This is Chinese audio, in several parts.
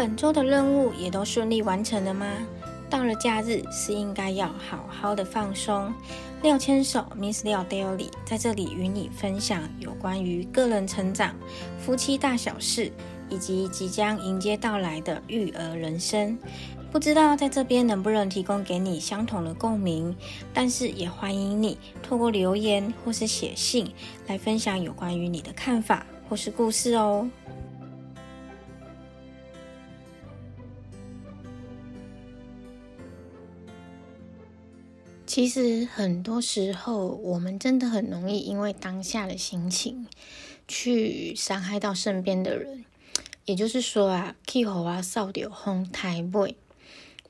本周的任务也都顺利完成了吗？到了假日是应该要好好的放松。廖牵手 Miss 廖 Daily 在这里与你分享有关于个人成长、夫妻大小事，以及即将迎接到来的育儿人生。不知道在这边能不能提供给你相同的共鸣，但是也欢迎你透过留言或是写信来分享有关于你的看法或是故事哦。其实很多时候，我们真的很容易因为当下的心情去伤害到身边的人。也就是说啊，气候啊，少掉风太背。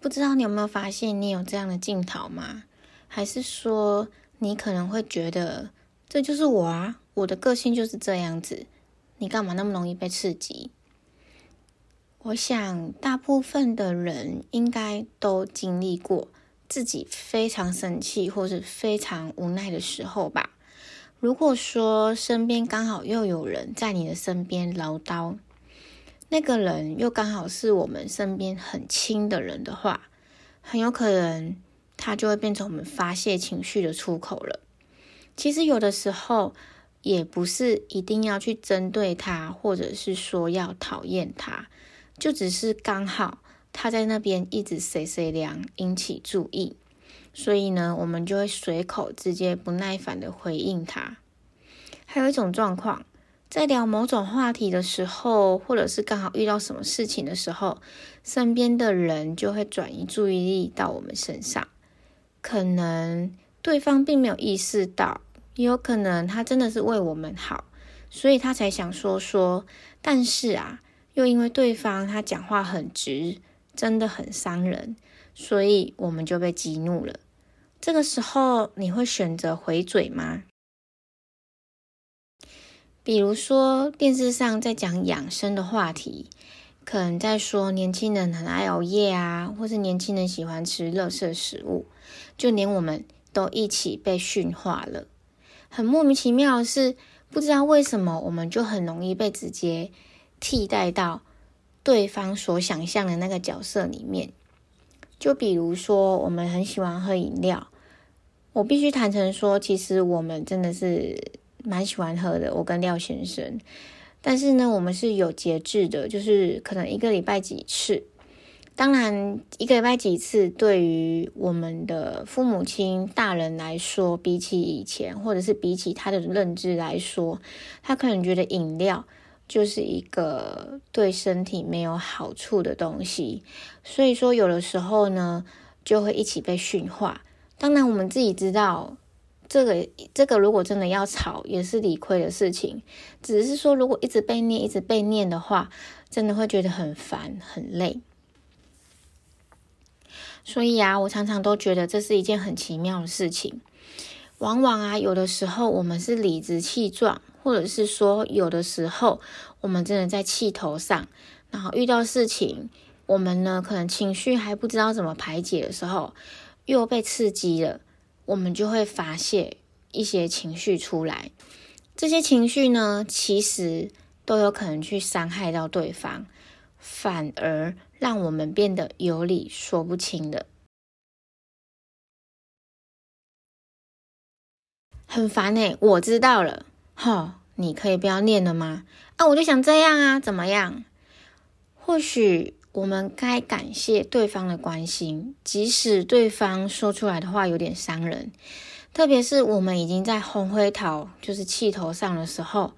不知道你有没有发现，你有这样的镜头吗？还是说，你可能会觉得这就是我啊，我的个性就是这样子。你干嘛那么容易被刺激？我想，大部分的人应该都经历过。自己非常生气或是非常无奈的时候吧。如果说身边刚好又有人在你的身边唠叨，那个人又刚好是我们身边很亲的人的话，很有可能他就会变成我们发泄情绪的出口了。其实有的时候也不是一定要去针对他，或者是说要讨厌他，就只是刚好。他在那边一直谁谁凉，引起注意，所以呢，我们就会随口直接不耐烦的回应他。还有一种状况，在聊某种话题的时候，或者是刚好遇到什么事情的时候，身边的人就会转移注意力到我们身上。可能对方并没有意识到，也有可能他真的是为我们好，所以他才想说说。但是啊，又因为对方他讲话很直。真的很伤人，所以我们就被激怒了。这个时候，你会选择回嘴吗？比如说，电视上在讲养生的话题，可能在说年轻人很爱熬夜啊，或是年轻人喜欢吃垃圾食物，就连我们都一起被驯化了。很莫名其妙的是，不知道为什么，我们就很容易被直接替代到。对方所想象的那个角色里面，就比如说，我们很喜欢喝饮料，我必须坦诚说，其实我们真的是蛮喜欢喝的。我跟廖先生，但是呢，我们是有节制的，就是可能一个礼拜几次。当然，一个礼拜几次，对于我们的父母亲大人来说，比起以前，或者是比起他的认知来说，他可能觉得饮料。就是一个对身体没有好处的东西，所以说有的时候呢，就会一起被驯化。当然，我们自己知道，这个这个如果真的要吵，也是理亏的事情。只是说，如果一直被念，一直被念的话，真的会觉得很烦很累。所以啊，我常常都觉得这是一件很奇妙的事情。往往啊，有的时候我们是理直气壮。或者是说，有的时候我们真的在气头上，然后遇到事情，我们呢可能情绪还不知道怎么排解的时候，又被刺激了，我们就会发泄一些情绪出来。这些情绪呢，其实都有可能去伤害到对方，反而让我们变得有理说不清的，很烦哎！我知道了。好，你可以不要念了吗？啊，我就想这样啊，怎么样？或许我们该感谢对方的关心，即使对方说出来的话有点伤人，特别是我们已经在红灰桃就是气头上的时候，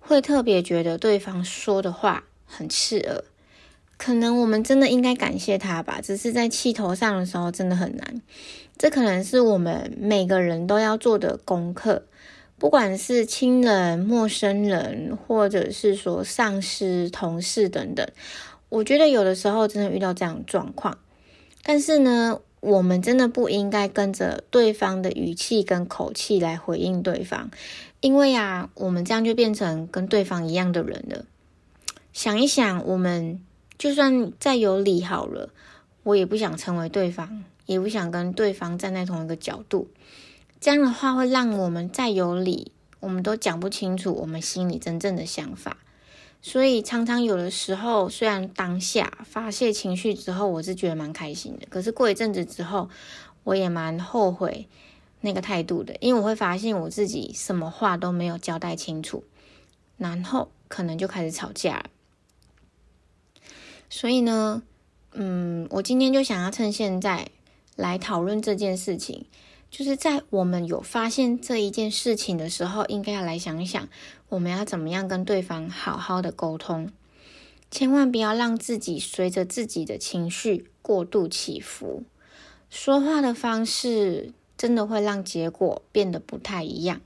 会特别觉得对方说的话很刺耳。可能我们真的应该感谢他吧，只是在气头上的时候真的很难。这可能是我们每个人都要做的功课。不管是亲人、陌生人，或者是说上司、同事等等，我觉得有的时候真的遇到这样状况，但是呢，我们真的不应该跟着对方的语气跟口气来回应对方，因为啊，我们这样就变成跟对方一样的人了。想一想，我们就算再有理好了，我也不想成为对方，也不想跟对方站在同一个角度。这样的话会让我们再有理，我们都讲不清楚我们心里真正的想法。所以常常有的时候，虽然当下发泄情绪之后，我是觉得蛮开心的，可是过一阵子之后，我也蛮后悔那个态度的，因为我会发现我自己什么话都没有交代清楚，然后可能就开始吵架了。所以呢，嗯，我今天就想要趁现在来讨论这件事情。就是在我们有发现这一件事情的时候，应该要来想一想，我们要怎么样跟对方好好的沟通，千万不要让自己随着自己的情绪过度起伏。说话的方式真的会让结果变得不太一样，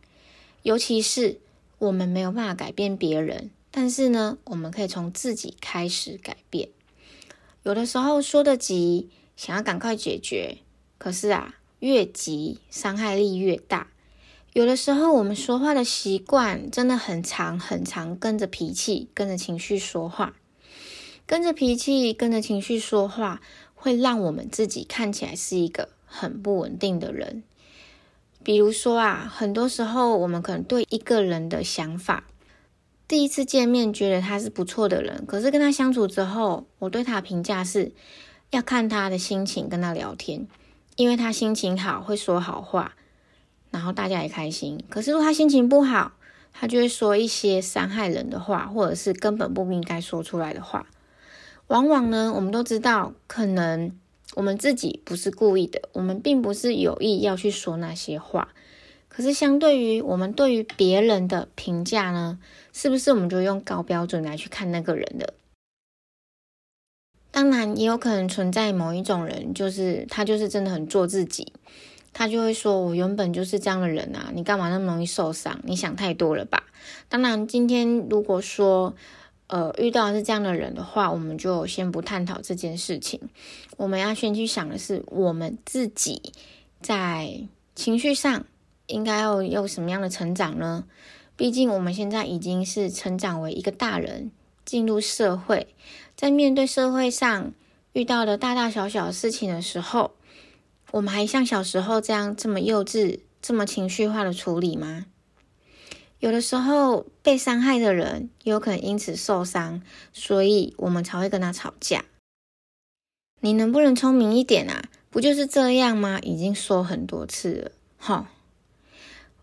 尤其是我们没有办法改变别人，但是呢，我们可以从自己开始改变。有的时候说的急，想要赶快解决，可是啊。越急，伤害力越大。有的时候，我们说话的习惯真的很长很长，跟着脾气、跟着情绪说话，跟着脾气、跟着情绪说话，会让我们自己看起来是一个很不稳定的人。比如说啊，很多时候我们可能对一个人的想法，第一次见面觉得他是不错的人，可是跟他相处之后，我对他评价是要看他的心情，跟他聊天。因为他心情好，会说好话，然后大家也开心。可是如果他心情不好，他就会说一些伤害人的话，或者是根本不应该说出来的话。往往呢，我们都知道，可能我们自己不是故意的，我们并不是有意要去说那些话。可是相对于我们对于别人的评价呢，是不是我们就用高标准来去看那个人的？当然，也有可能存在某一种人，就是他就是真的很做自己，他就会说：“我原本就是这样的人啊，你干嘛那么容易受伤？你想太多了吧？”当然，今天如果说呃遇到是这样的人的话，我们就先不探讨这件事情。我们要先去想的是，我们自己在情绪上应该要有什么样的成长呢？毕竟我们现在已经是成长为一个大人。进入社会，在面对社会上遇到的大大小小的事情的时候，我们还像小时候这样这么幼稚、这么情绪化的处理吗？有的时候被伤害的人有可能因此受伤，所以我们才会跟他吵架。你能不能聪明一点啊？不就是这样吗？已经说很多次了，哈。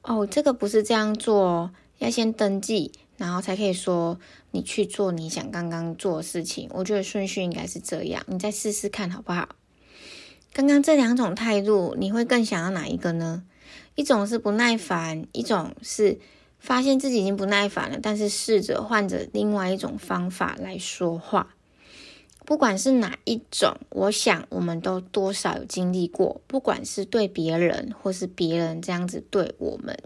哦，这个不是这样做哦，要先登记。然后才可以说你去做你想刚刚做的事情。我觉得顺序应该是这样，你再试试看好不好？刚刚这两种态度，你会更想要哪一个呢？一种是不耐烦，一种是发现自己已经不耐烦了，但是试着换着另外一种方法来说话。不管是哪一种，我想我们都多少有经历过，不管是对别人或是别人这样子对我们。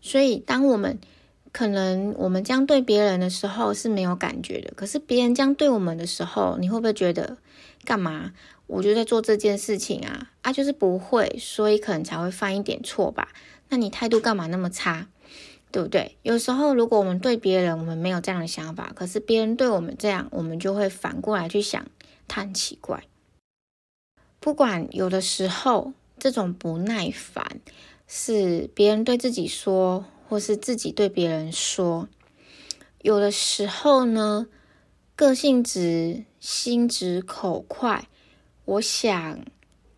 所以当我们可能我们这样对别人的时候是没有感觉的，可是别人这样对我们的时候，你会不会觉得干嘛？我就在做这件事情啊啊，就是不会，所以可能才会犯一点错吧？那你态度干嘛那么差？对不对？有时候如果我们对别人我们没有这样的想法，可是别人对我们这样，我们就会反过来去想，他很奇怪。不管有的时候这种不耐烦是别人对自己说。或是自己对别人说，有的时候呢，个性直、心直口快，我想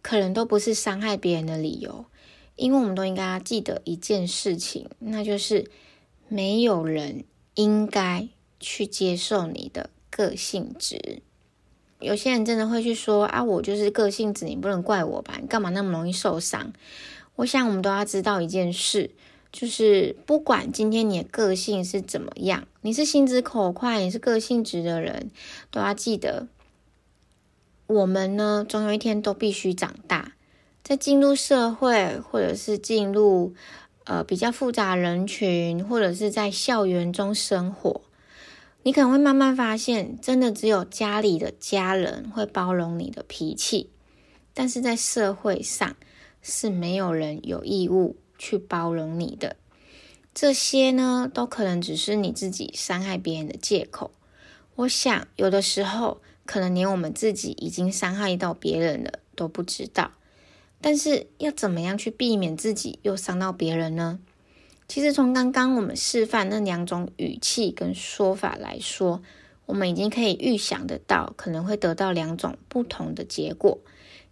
可能都不是伤害别人的理由，因为我们都应该要记得一件事情，那就是没有人应该去接受你的个性直。有些人真的会去说啊，我就是个性直，你不能怪我吧？你干嘛那么容易受伤？我想我们都要知道一件事。就是不管今天你的个性是怎么样，你是心直口快，你是个性直的人，都要记得，我们呢，总有一天都必须长大，在进入社会，或者是进入呃比较复杂人群，或者是在校园中生活，你可能会慢慢发现，真的只有家里的家人会包容你的脾气，但是在社会上是没有人有义务。去包容你的这些呢，都可能只是你自己伤害别人的借口。我想，有的时候可能连我们自己已经伤害到别人了都不知道。但是要怎么样去避免自己又伤到别人呢？其实从刚刚我们示范那两种语气跟说法来说，我们已经可以预想得到，可能会得到两种不同的结果。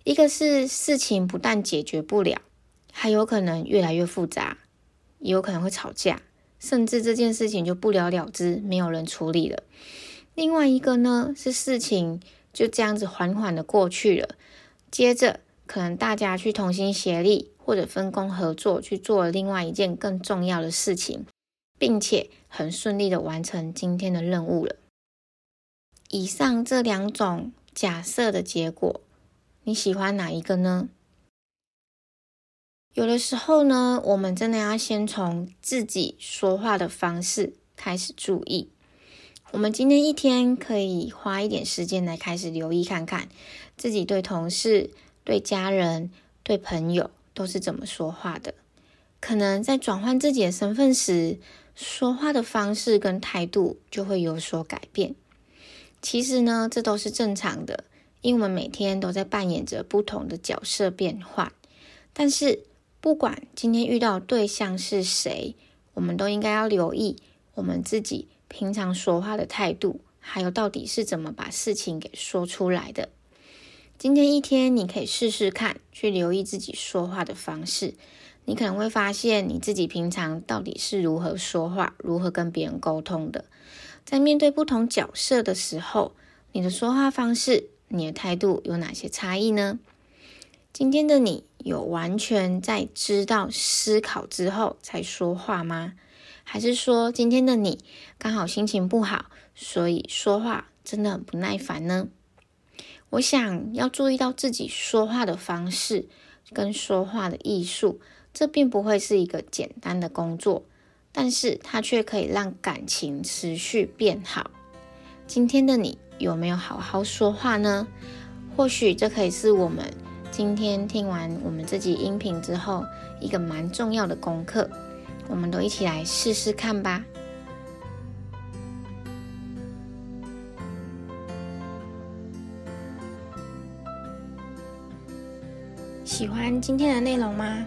一个是事情不但解决不了，还有可能越来越复杂，也有可能会吵架，甚至这件事情就不了了之，没有人处理了。另外一个呢，是事情就这样子缓缓的过去了，接着可能大家去同心协力。或者分工合作去做另外一件更重要的事情，并且很顺利的完成今天的任务了。以上这两种假设的结果，你喜欢哪一个呢？有的时候呢，我们真的要先从自己说话的方式开始注意。我们今天一天可以花一点时间来开始留意看看，自己对同事、对家人、对朋友。都是怎么说话的？可能在转换自己的身份时，说话的方式跟态度就会有所改变。其实呢，这都是正常的，因为我们每天都在扮演着不同的角色变换。但是，不管今天遇到对象是谁，我们都应该要留意我们自己平常说话的态度，还有到底是怎么把事情给说出来的。今天一天，你可以试试看，去留意自己说话的方式。你可能会发现，你自己平常到底是如何说话，如何跟别人沟通的。在面对不同角色的时候，你的说话方式、你的态度有哪些差异呢？今天的你有完全在知道思考之后才说话吗？还是说，今天的你刚好心情不好，所以说话真的很不耐烦呢？我想要注意到自己说话的方式跟说话的艺术，这并不会是一个简单的工作，但是它却可以让感情持续变好。今天的你有没有好好说话呢？或许这可以是我们今天听完我们这集音频之后一个蛮重要的功课，我们都一起来试试看吧。喜欢今天的内容吗？